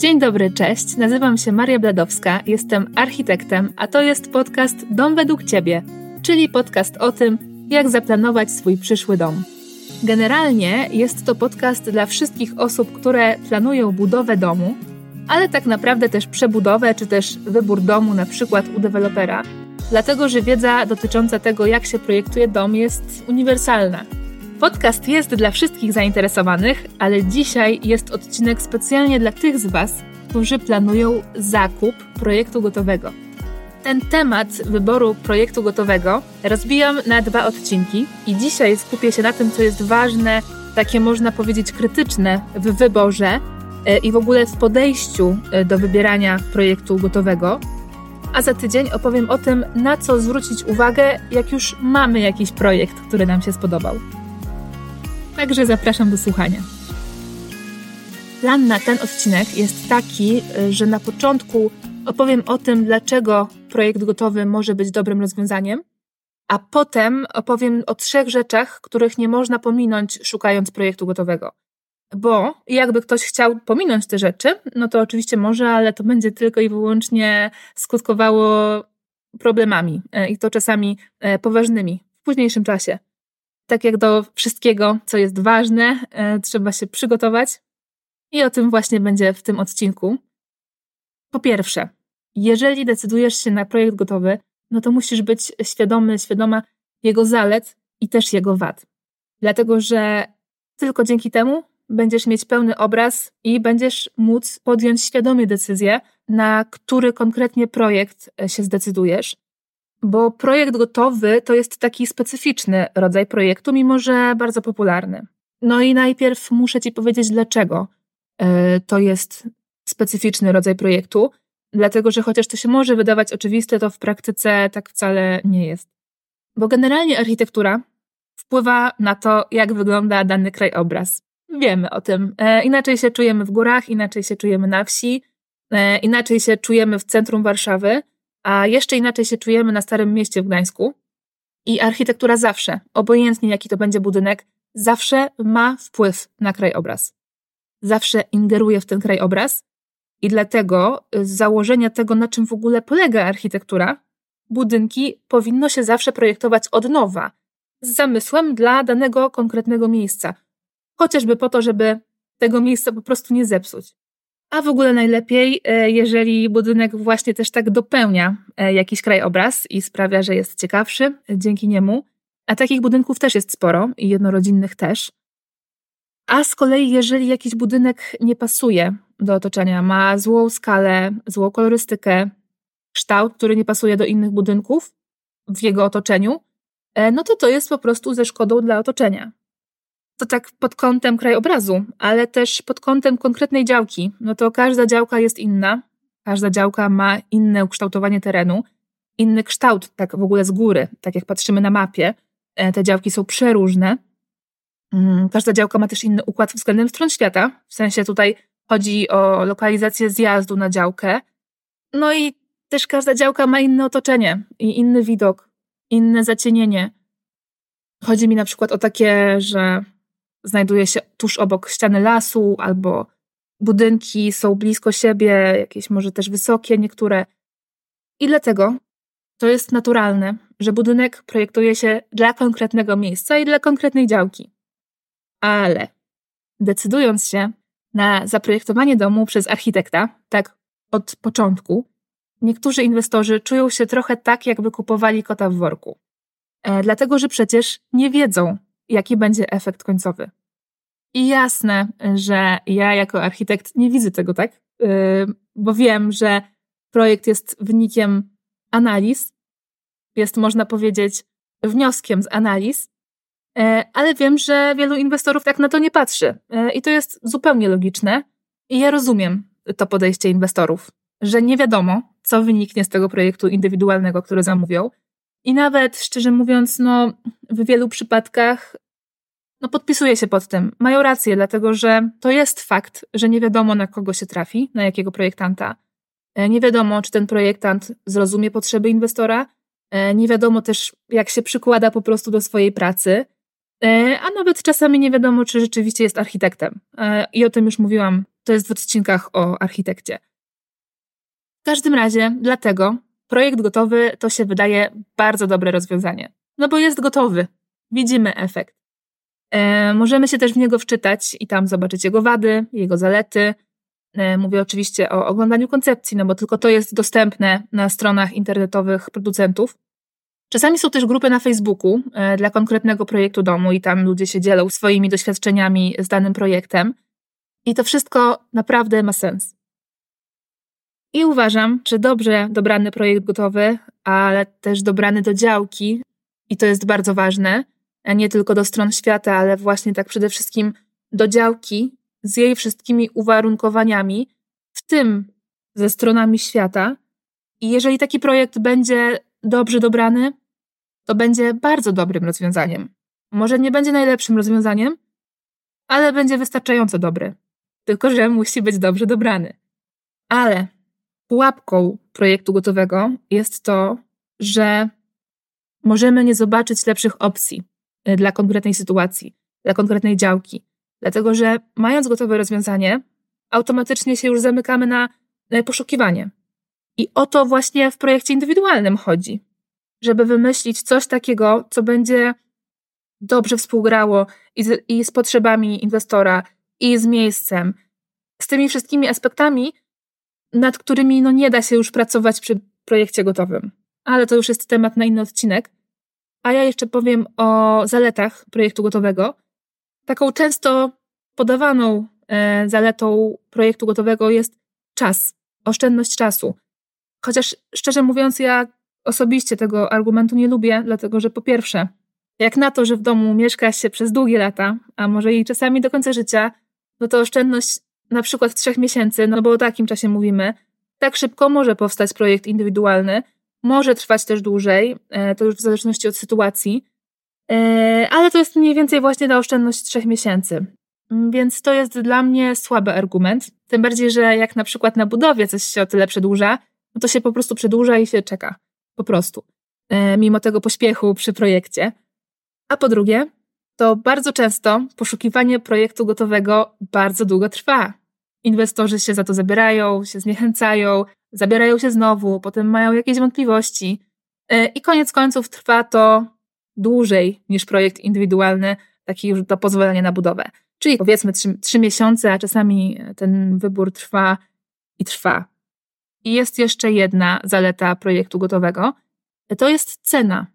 Dzień dobry, cześć. Nazywam się Maria Bladowska, jestem architektem, a to jest podcast Dom według Ciebie, czyli podcast o tym, jak zaplanować swój przyszły dom. Generalnie jest to podcast dla wszystkich osób, które planują budowę domu, ale tak naprawdę też przebudowę czy też wybór domu, na przykład u dewelopera, dlatego że wiedza dotycząca tego, jak się projektuje dom, jest uniwersalna. Podcast jest dla wszystkich zainteresowanych, ale dzisiaj jest odcinek specjalnie dla tych z Was, którzy planują zakup projektu gotowego. Ten temat wyboru projektu gotowego rozbijam na dwa odcinki i dzisiaj skupię się na tym, co jest ważne, takie można powiedzieć krytyczne w wyborze e, i w ogóle w podejściu e, do wybierania projektu gotowego. A za tydzień opowiem o tym, na co zwrócić uwagę, jak już mamy jakiś projekt, który nam się spodobał. Także zapraszam do słuchania. Plan na ten odcinek jest taki, że na początku opowiem o tym, dlaczego projekt gotowy może być dobrym rozwiązaniem, a potem opowiem o trzech rzeczach, których nie można pominąć, szukając projektu gotowego. Bo jakby ktoś chciał pominąć te rzeczy, no to oczywiście może, ale to będzie tylko i wyłącznie skutkowało problemami e, i to czasami e, poważnymi w późniejszym czasie tak jak do wszystkiego, co jest ważne, e, trzeba się przygotować. I o tym właśnie będzie w tym odcinku. Po pierwsze, jeżeli decydujesz się na projekt gotowy, no to musisz być świadomy, świadoma jego zalet i też jego wad. Dlatego, że tylko dzięki temu będziesz mieć pełny obraz i będziesz móc podjąć świadomie decyzję, na który konkretnie projekt e, się zdecydujesz. Bo projekt gotowy to jest taki specyficzny rodzaj projektu, mimo że bardzo popularny. No i najpierw muszę Ci powiedzieć, dlaczego e, to jest specyficzny rodzaj projektu. Dlatego, że chociaż to się może wydawać oczywiste, to w praktyce tak wcale nie jest. Bo generalnie architektura wpływa na to, jak wygląda dany krajobraz. Wiemy o tym. E, inaczej się czujemy w górach, inaczej się czujemy na wsi, e, inaczej się czujemy w centrum Warszawy a jeszcze inaczej się czujemy na Starym Mieście w Gdańsku. I architektura zawsze, obojętnie jaki to będzie budynek, zawsze ma wpływ na krajobraz. Zawsze ingeruje w ten krajobraz i dlatego z założenia tego, na czym w ogóle polega architektura, budynki powinno się zawsze projektować od nowa, z zamysłem dla danego konkretnego miejsca. Chociażby po to, żeby tego miejsca po prostu nie zepsuć. A w ogóle najlepiej, e, jeżeli budynek właśnie też tak dopełnia e, jakiś krajobraz i sprawia, że jest ciekawszy dzięki niemu. A takich budynków też jest sporo i jednorodzinnych też. A z kolei, jeżeli jakiś budynek nie pasuje do otoczenia, ma złą skalę, złą kolorystykę, kształt, który nie pasuje do innych budynków w jego otoczeniu, e, no to to jest po prostu ze szkodą dla otoczenia to tak pod kątem krajobrazu, ale też pod kątem konkretnej działki. No to każda działka jest inna, każda działka ma inne ukształtowanie terenu, inny kształt, tak w ogóle z góry, tak jak patrzymy na mapie. E, te działki są przeróżne. Mm, każda działka ma też inny układ względem stron świata, w sensie tutaj chodzi o lokalizację zjazdu na działkę. No i też każda działka ma inne otoczenie i inny widok, inne zacienienie. Chodzi mi na przykład o takie, że znajduje się tuż obok ściany lasu, albo budynki są blisko siebie, jakieś może też wysokie niektóre. I dlatego to jest naturalne, że budynek projektuje się dla konkretnego miejsca i dla konkretnej działki. Ale decydując się na zaprojektowanie domu przez architekta, tak od początku, niektórzy inwestorzy czują się trochę tak, jakby kupowali kota w worku. E, dlatego, że przecież nie wiedzą, jaki będzie efekt końcowy. I jasne, że ja jako architekt nie widzę tego tak, yy, bo wiem, że projekt jest wynikiem analiz, jest można powiedzieć wnioskiem z analiz, yy, ale wiem, że wielu inwestorów tak na to nie patrzy. Yy, I to jest zupełnie logiczne. I ja rozumiem to podejście inwestorów, że nie wiadomo, co wyniknie z tego projektu indywidualnego, który zamówią. I nawet, szczerze mówiąc, no, w wielu przypadkach no podpisuję się pod tym. Mają rację, dlatego że to jest fakt, że nie wiadomo na kogo się trafi, na jakiego projektanta. E, nie wiadomo, czy ten projektant zrozumie potrzeby inwestora. E, nie wiadomo też, jak się przykłada po prostu do swojej pracy. E, a nawet czasami nie wiadomo, czy rzeczywiście jest architektem. I o tym już mówiłam to jest w odcinkach o architekcie. W każdym razie, dlatego projekt gotowy to się wydaje bardzo dobre rozwiązanie. No bo jest gotowy. Widzimy efekt. E, możemy się też w niego wczytać i tam zobaczyć jego wady, jego zalety. E, mówię oczywiście o oglądaniu koncepcji, no bo tylko to jest dostępne na stronach internetowych producentów. Czasami są też grupy na Facebooku e, dla konkretnego projektu domu i tam ludzie się dzielą swoimi doświadczeniami z danym projektem. I to wszystko naprawdę ma sens. I uważam, że dobrze dobrany projekt gotowy, ale też dobrany do działki, i to jest bardzo ważne, nie tylko do stron świata, ale właśnie tak przede wszystkim do działki z jej wszystkimi uwarunkowaniami, w tym ze stronami świata. I jeżeli taki projekt będzie dobrze dobrany, to będzie bardzo dobrym rozwiązaniem. Może nie będzie najlepszym rozwiązaniem, ale będzie wystarczająco dobry. Tylko, że musi być dobrze dobrany. Ale pułapką projektu gotowego jest to, że możemy nie zobaczyć lepszych opcji dla konkretnej sytuacji, dla konkretnej działki. Dlatego, że mając gotowe rozwiązanie, automatycznie się już zamykamy na poszukiwanie. I o to właśnie w projekcie indywidualnym chodzi. Żeby wymyślić coś takiego, co będzie dobrze współgrało i z, i z potrzebami inwestora, i z miejscem, z tymi wszystkimi aspektami, nad którymi no, nie da się już pracować przy projekcie gotowym. Ale to już jest temat na inny odcinek. A ja jeszcze powiem o zaletach projektu gotowego. Taką często podawaną e, zaletą projektu gotowego jest czas, oszczędność czasu. Chociaż szczerze mówiąc, ja osobiście tego argumentu nie lubię, dlatego że po pierwsze, jak na to, że w domu mieszka się przez długie lata, a może i czasami do końca życia, no to oszczędność na przykład trzech miesięcy, no bo o takim czasie mówimy, tak szybko może powstać projekt indywidualny, może trwać też dłużej, e, to już w zależności od sytuacji, e, ale to jest mniej więcej właśnie ta oszczędność trzech miesięcy. Mm, więc to jest dla mnie słaby argument. Tym bardziej, że jak na przykład na budowie coś się o tyle przedłuża, no to się po prostu przedłuża i się czeka. Po prostu. E, mimo tego pośpiechu przy projekcie. A po drugie, to bardzo często poszukiwanie projektu gotowego bardzo długo trwa. Inwestorzy się za to zabierają, się zniechęcają, zabierają się znowu, potem mają jakieś wątpliwości. E, I koniec końców trwa to dłużej niż projekt indywidualny, taki już do pozwolenia na budowę. Czyli powiedzmy trzy, miesiące, a czasami ten wybór trwa i trwa. I jest jeszcze jedna zaleta projektu gotowego. To jest cena.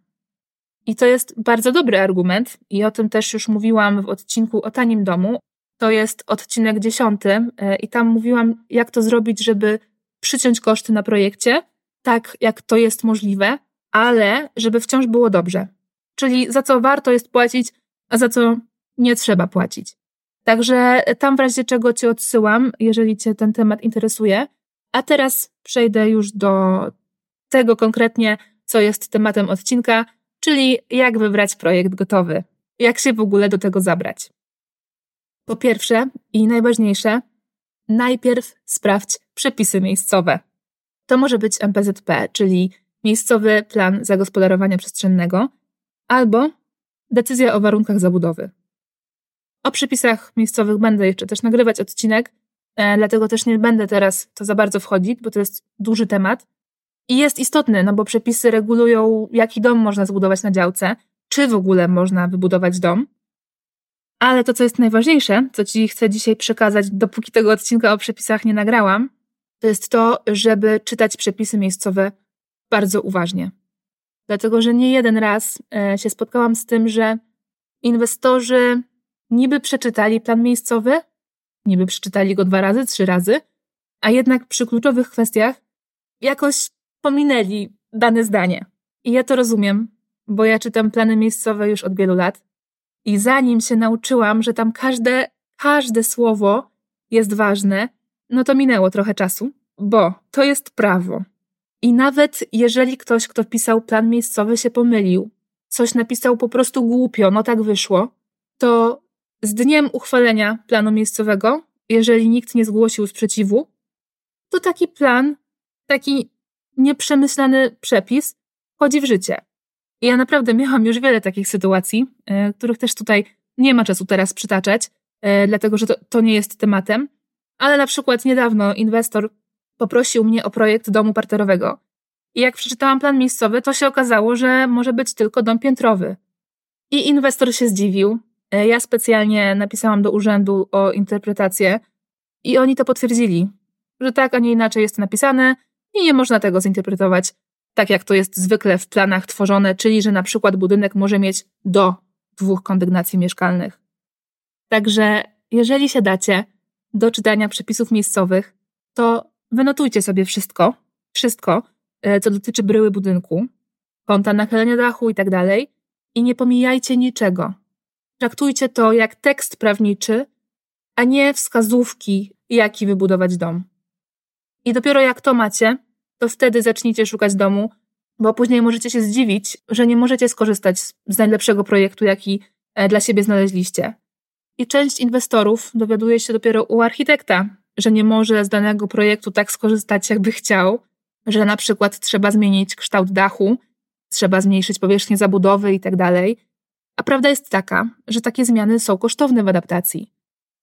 I to jest bardzo dobry argument, i o tym też już mówiłam w odcinku o tanim domu. To jest odcinek dziesiąty, e, i tam mówiłam, jak to zrobić, żeby przyciąć koszty na projekcie, tak jak to jest możliwe, ale żeby wciąż było dobrze. Czyli za co warto jest płacić, a za co nie trzeba płacić. Także tam w razie czego Cię odsyłam, jeżeli Cię ten temat interesuje. A teraz przejdę już do tego konkretnie, co jest tematem odcinka, czyli jak wybrać projekt gotowy. Jak się w ogóle do tego zabrać. Po pierwsze i najważniejsze, najpierw sprawdź przepisy miejscowe. To może być MPZP, czyli miejscowy plan zagospodarowania przestrzennego, albo decyzja o warunkach zabudowy. O przepisach miejscowych będę jeszcze też nagrywać odcinek, e, dlatego też nie będę teraz to za bardzo wchodzić, bo to jest duży temat. I jest istotny, no bo przepisy regulują, jaki dom można zbudować na działce, czy w ogóle można wybudować dom. Ale to, co jest najważniejsze, co Ci chcę dzisiaj przekazać, dopóki tego odcinka o przepisach nie nagrałam, to jest to, żeby czytać przepisy miejscowe bardzo uważnie. Dlatego, że nie jeden raz e, się spotkałam z tym, że inwestorzy niby przeczytali plan miejscowy, niby przeczytali go dwa razy, trzy razy, a jednak przy kluczowych kwestiach jakoś pominęli dane zdanie. I ja to rozumiem, bo ja czytam plany miejscowe już od wielu lat i zanim się nauczyłam, że tam każde, każde słowo jest ważne, no to minęło trochę czasu, bo to jest prawo. I nawet jeżeli ktoś, kto pisał plan miejscowy, się pomylił, coś napisał po prostu głupio, no tak wyszło, to z dniem uchwalenia planu miejscowego, jeżeli nikt nie zgłosił sprzeciwu, to taki plan, taki nieprzemyślany przepis wchodzi w życie. I ja naprawdę miałam już wiele takich sytuacji, e, których też tutaj nie ma czasu teraz przytaczać, e, dlatego że to, to nie jest tematem, Ale na przykład niedawno inwestor poprosił mnie o projekt domu parterowego. I jak przeczytałam plan miejscowy, to się okazało, że może być tylko dom piętrowy. I inwestor się zdziwił. E, ja specjalnie napisałam do urzędu o interpretację i oni to potwierdzili, że tak, a nie inaczej jest napisane i nie można tego zinterpretować tak, jak to jest zwykle w planach tworzone, czyli że na przykład budynek może mieć do dwóch kondygnacji mieszkalnych. Także jeżeli się dacie do czytania przepisów miejscowych, to wynotujcie sobie wszystko, wszystko, e, co dotyczy bryły budynku, kąta nachylenia dachu i tak dalej i nie pomijajcie niczego. Traktujcie to jak tekst prawniczy, a nie wskazówki, jaki wybudować dom. I dopiero jak to macie, to wtedy zacznijcie szukać domu, bo później możecie się zdziwić, że nie możecie skorzystać z najlepszego projektu, jaki e, dla siebie znaleźliście. I część inwestorów dowiaduje się dopiero u architekta, że nie może z danego projektu tak skorzystać, jakby chciał, że na przykład trzeba zmienić kształt dachu, trzeba zmniejszyć powierzchnię zabudowy itd. Tak A prawda jest taka, że takie zmiany są kosztowne w adaptacji.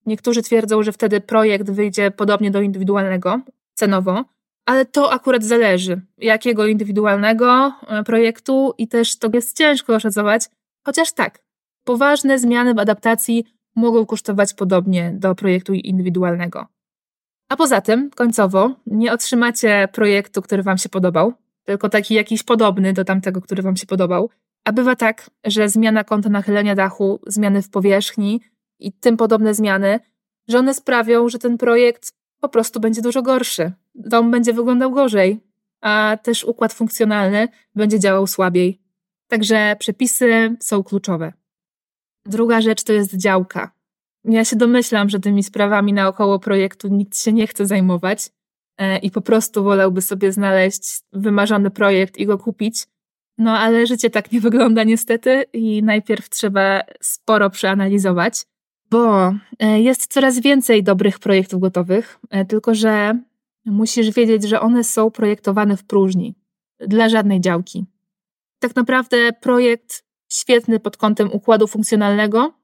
Niektórzy twierdzą, że wtedy projekt wyjdzie podobnie do indywidualnego, cenowo, ale to akurat zależy, jakiego indywidualnego e, projektu i też to jest ciężko oszacować, chociaż tak, poważne zmiany w adaptacji mogą kosztować podobnie do projektu indywidualnego. A poza tym, końcowo, nie otrzymacie projektu, który Wam się podobał, tylko taki jakiś podobny do tamtego, który Wam się podobał. A bywa tak, że zmiana kąta nachylenia dachu, zmiany w powierzchni i tym podobne zmiany, że one sprawią, że ten projekt po prostu będzie dużo gorszy. Dom będzie wyglądał gorzej, a też układ funkcjonalny będzie działał słabiej. Także przepisy są kluczowe. Druga rzecz to jest działka. Ja się domyślam, że tymi sprawami naokoło projektu nikt się nie chce zajmować e, i po prostu wolałby sobie znaleźć wymarzony projekt i go kupić. No ale życie tak nie wygląda niestety i najpierw trzeba sporo przeanalizować, bo e, jest coraz więcej dobrych projektów gotowych, e, tylko że musisz wiedzieć, że one są projektowane w próżni, dla żadnej działki. Tak naprawdę projekt świetny pod kątem układu funkcjonalnego,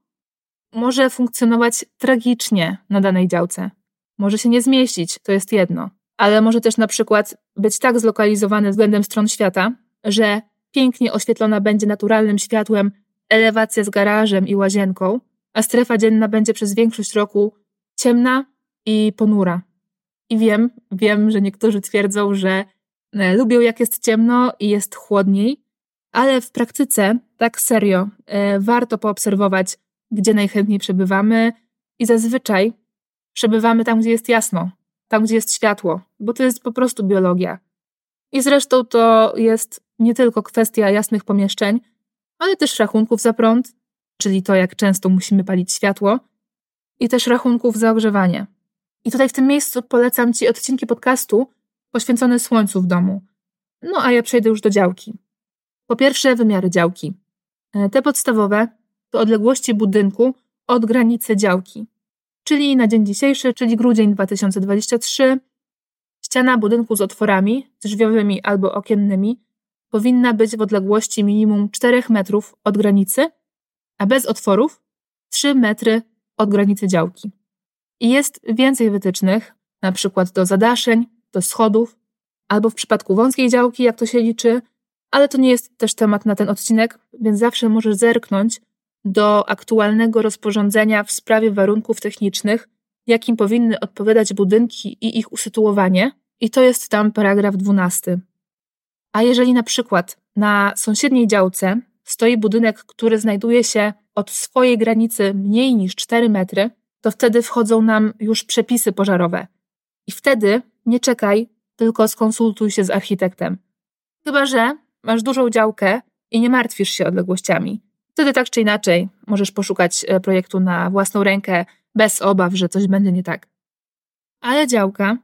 może funkcjonować tragicznie na danej działce. Może się nie zmieścić, to jest jedno, ale może też na przykład być tak zlokalizowany względem stron świata, że pięknie oświetlona będzie naturalnym światłem elewacja z garażem i łazienką, a strefa dzienna będzie przez większość roku ciemna i ponura. I wiem, wiem, że niektórzy twierdzą, że e, lubią jak jest ciemno i jest chłodniej, ale w praktyce, tak serio, e, warto poobserwować, gdzie najchętniej przebywamy i zazwyczaj przebywamy tam, gdzie jest jasno, tam, gdzie jest światło, bo to jest po prostu biologia. I zresztą to jest nie tylko kwestia jasnych pomieszczeń, ale też rachunków za prąd, czyli to, jak często musimy palić światło, i też rachunków za ogrzewanie. I tutaj w tym miejscu polecam Ci odcinki podcastu poświęcone słońcu w domu. No a ja przejdę już do działki. Po pierwsze, wymiary działki. E, te podstawowe to odległości budynku od granicy działki. Czyli na dzień dzisiejszy, czyli grudzień 2023, ściana budynku z otworami drzwiowymi albo okiennymi powinna być w odległości minimum 4 metrów od granicy, a bez otworów 3 metry od granicy działki. I jest więcej wytycznych, na przykład do zadaszeń, do schodów, albo w przypadku wąskiej działki, jak to się liczy, ale to nie jest też temat na ten odcinek, więc zawsze możesz zerknąć do aktualnego rozporządzenia w sprawie warunków technicznych, jakim powinny odpowiadać budynki i ich usytuowanie, i to jest tam paragraf 12. A jeżeli na przykład na sąsiedniej działce stoi budynek, który znajduje się od swojej granicy mniej niż 4 metry, to wtedy wchodzą nam już przepisy pożarowe. I wtedy nie czekaj, tylko skonsultuj się z architektem. Chyba, że masz dużą działkę i nie martwisz się odległościami. Wtedy tak czy inaczej możesz poszukać e, projektu na własną rękę, bez obaw, że coś będzie nie tak. Ale działka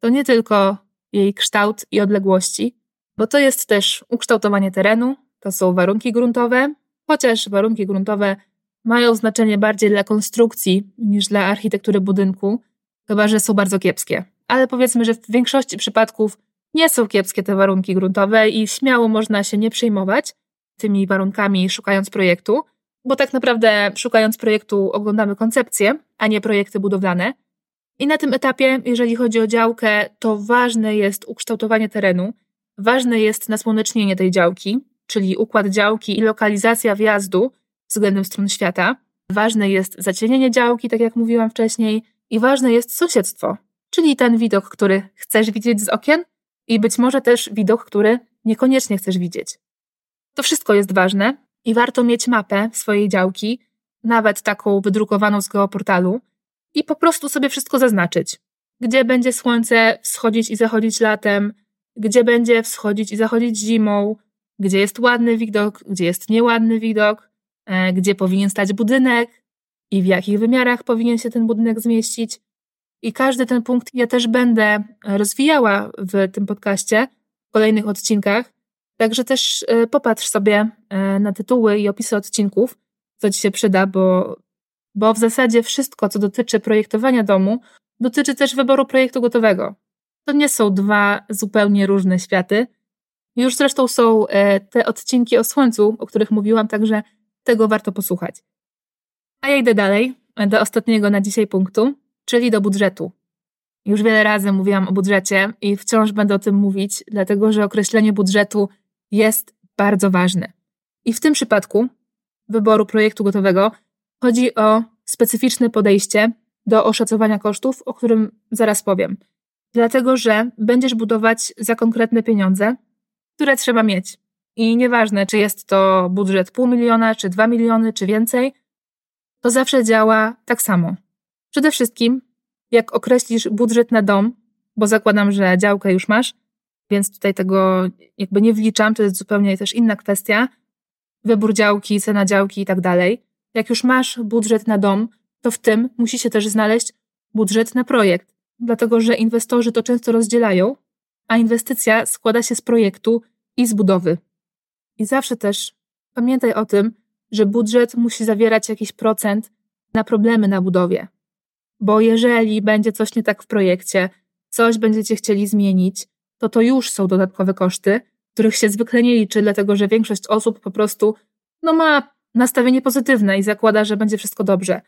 to nie tylko jej kształt i odległości, bo to jest też ukształtowanie terenu, to są warunki gruntowe, chociaż warunki gruntowe mają znaczenie bardziej dla konstrukcji niż dla architektury budynku, chyba że są bardzo kiepskie. Ale powiedzmy, że w większości przypadków nie są kiepskie te warunki gruntowe i śmiało można się nie przejmować tymi warunkami, szukając projektu, bo tak naprawdę szukając projektu oglądamy koncepcję, a nie projekty budowlane. I na tym etapie, jeżeli chodzi o działkę, to ważne jest ukształtowanie terenu, ważne jest nasłonecznienie tej działki, czyli układ działki i lokalizacja wjazdu względem stron świata. Ważne jest zacienienie działki, tak jak mówiłam wcześniej, i ważne jest sąsiedztwo, czyli ten widok, który chcesz widzieć z okien i być może też widok, który niekoniecznie chcesz widzieć. To wszystko jest ważne i warto mieć mapę swojej działki, nawet taką wydrukowaną z geoportalu i po prostu sobie wszystko zaznaczyć. Gdzie będzie słońce wschodzić i zachodzić latem, gdzie będzie wschodzić i zachodzić zimą, gdzie jest ładny widok, gdzie jest nieładny widok, e, gdzie powinien stać budynek i w jakich wymiarach powinien się ten budynek zmieścić. I każdy ten punkt ja też będę rozwijała w tym podcaście, w kolejnych odcinkach. Także też e, popatrz sobie e, na tytuły i opisy odcinków, co Ci się przyda, bo, bo w zasadzie wszystko, co dotyczy projektowania domu, dotyczy też wyboru projektu gotowego. To nie są dwa zupełnie różne światy. Już zresztą są e, te odcinki o słońcu, o których mówiłam, także tego warto posłuchać. A ja idę dalej, do ostatniego na dzisiaj punktu, czyli do budżetu. Już wiele razy mówiłam o budżecie i wciąż będę o tym mówić, dlatego że określenie budżetu jest bardzo ważne. I w tym przypadku wyboru projektu gotowego chodzi o specyficzne podejście do oszacowania kosztów, o którym zaraz powiem. Dlatego, że będziesz budować za konkretne pieniądze, które trzeba mieć. I nieważne, czy jest to budżet pół miliona, czy dwa miliony, czy więcej, to zawsze działa tak samo. Przede wszystkim, jak określisz budżet na dom, bo zakładam, że działkę już masz, więc tutaj tego jakby nie wliczam, to jest zupełnie też inna kwestia. Wybór działki, cena działki i tak dalej. Jak już masz budżet na dom, to w tym musi się też znaleźć budżet na projekt, dlatego że inwestorzy to często rozdzielają, a inwestycja składa się z projektu i z budowy. I zawsze też pamiętaj o tym, że budżet musi zawierać jakiś procent na problemy na budowie. Bo jeżeli będzie coś nie tak w projekcie, coś będziecie chcieli zmienić, to to już są dodatkowe koszty, których się zwykle nie liczy, dlatego że większość osób po prostu no, ma nastawienie pozytywne i zakłada, że będzie wszystko dobrze.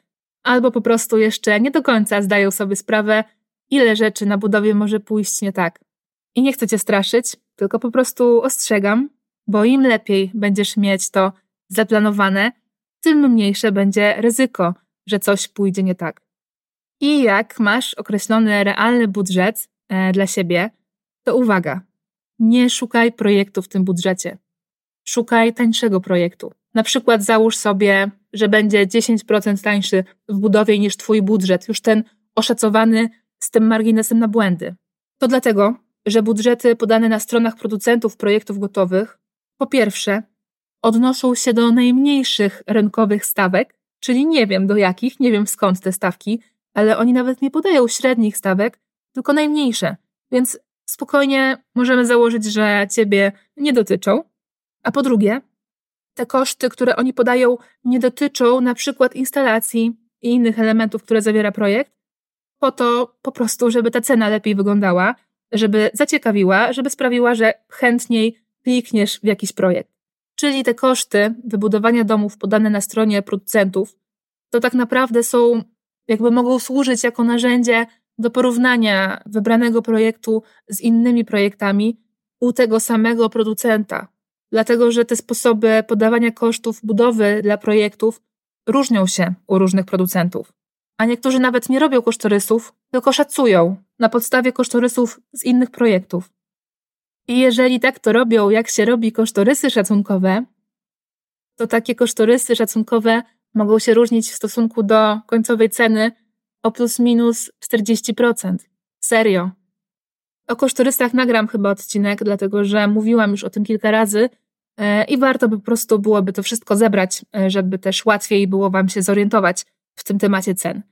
Albo po prostu jeszcze nie do końca zdają sobie sprawę, ile rzeczy na budowie może pójść nie tak. I nie chcę cię straszyć, tylko po prostu ostrzegam, bo im lepiej będziesz mieć to zaplanowane, tym mniejsze będzie ryzyko, że coś pójdzie nie tak. I jak masz określony realny budżet e, dla siebie, to uwaga, nie szukaj projektu w tym budżecie. Szukaj tańszego projektu. Na przykład załóż sobie, że będzie 10% tańszy w budowie niż Twój budżet, już ten oszacowany z tym marginesem na błędy. To dlatego, że budżety podane na stronach producentów projektów gotowych, po pierwsze, odnoszą się do najmniejszych rynkowych stawek, czyli nie wiem do jakich, nie wiem skąd te stawki, ale oni nawet nie podają średnich stawek, tylko najmniejsze. Więc spokojnie możemy założyć, że ciebie nie dotyczą. A po drugie, te koszty, które oni podają, nie dotyczą na przykład instalacji i innych elementów, które zawiera projekt, po to po prostu, żeby ta cena lepiej wyglądała, żeby zaciekawiła, żeby sprawiła, że chętniej klikniesz w jakiś projekt. Czyli te koszty wybudowania domów podane na stronie producentów, to tak naprawdę są, jakby mogą służyć jako narzędzie do porównania wybranego projektu z innymi projektami u tego samego producenta. Dlatego, że te sposoby podawania kosztów budowy dla projektów różnią się u różnych producentów. A niektórzy nawet nie robią kosztorysów, tylko szacują na podstawie kosztorysów z innych projektów. I jeżeli tak to robią, jak się robi kosztorysy szacunkowe, to takie kosztorysy szacunkowe mogą się różnić w stosunku do końcowej ceny o plus minus 40%. Serio. O kosztorysach nagram chyba odcinek, dlatego że mówiłam już o tym kilka razy e, i warto by po prostu byłoby to wszystko zebrać, e, żeby też łatwiej było Wam się zorientować w tym temacie cen.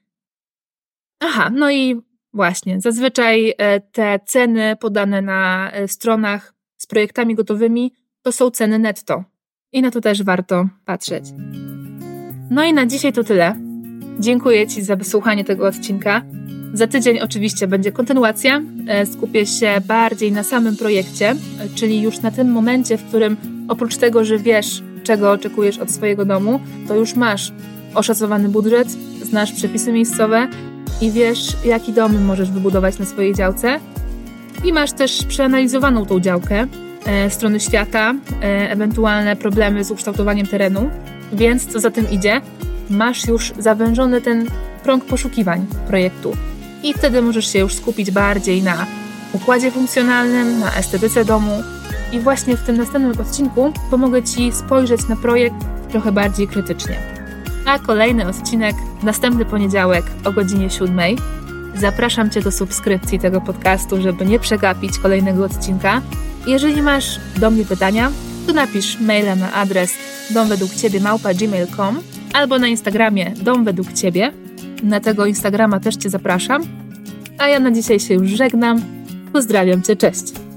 Aha, no i właśnie, zazwyczaj e, te ceny podane na stronach z projektami gotowymi to są ceny netto. I na to też warto patrzeć. No i na dzisiaj to tyle. Dziękuję Ci za wysłuchanie tego odcinka. Za tydzień oczywiście będzie kontynuacja. E, skupię się bardziej na samym projekcie, czyli już na tym momencie, w którym oprócz tego, że wiesz, czego oczekujesz od swojego domu, to już masz oszacowany budżet, znasz przepisy miejscowe i wiesz, jaki dom możesz wybudować na swojej działce. I masz też przeanalizowaną tą działkę, e, strony świata, e, ewentualne problemy z ukształtowaniem terenu, więc co za tym idzie, masz już zawężony ten krąg poszukiwań projektu. I wtedy możesz się już skupić bardziej na układzie funkcjonalnym, na estetyce domu. I właśnie w tym następnym odcinku pomogę Ci spojrzeć na projekt trochę bardziej krytycznie. A kolejny odcinek następny poniedziałek o godzinie 7. Zapraszam Cię do subskrypcji tego podcastu, żeby nie przegapić kolejnego odcinka. Jeżeli masz do mnie pytania, to napisz maila na adres domwedługciebie.gmail.com albo na Instagramie Dom. Na tego Instagrama też Cię zapraszam. A ja na dzisiaj się już żegnam. Pozdrawiam Cię, cześć!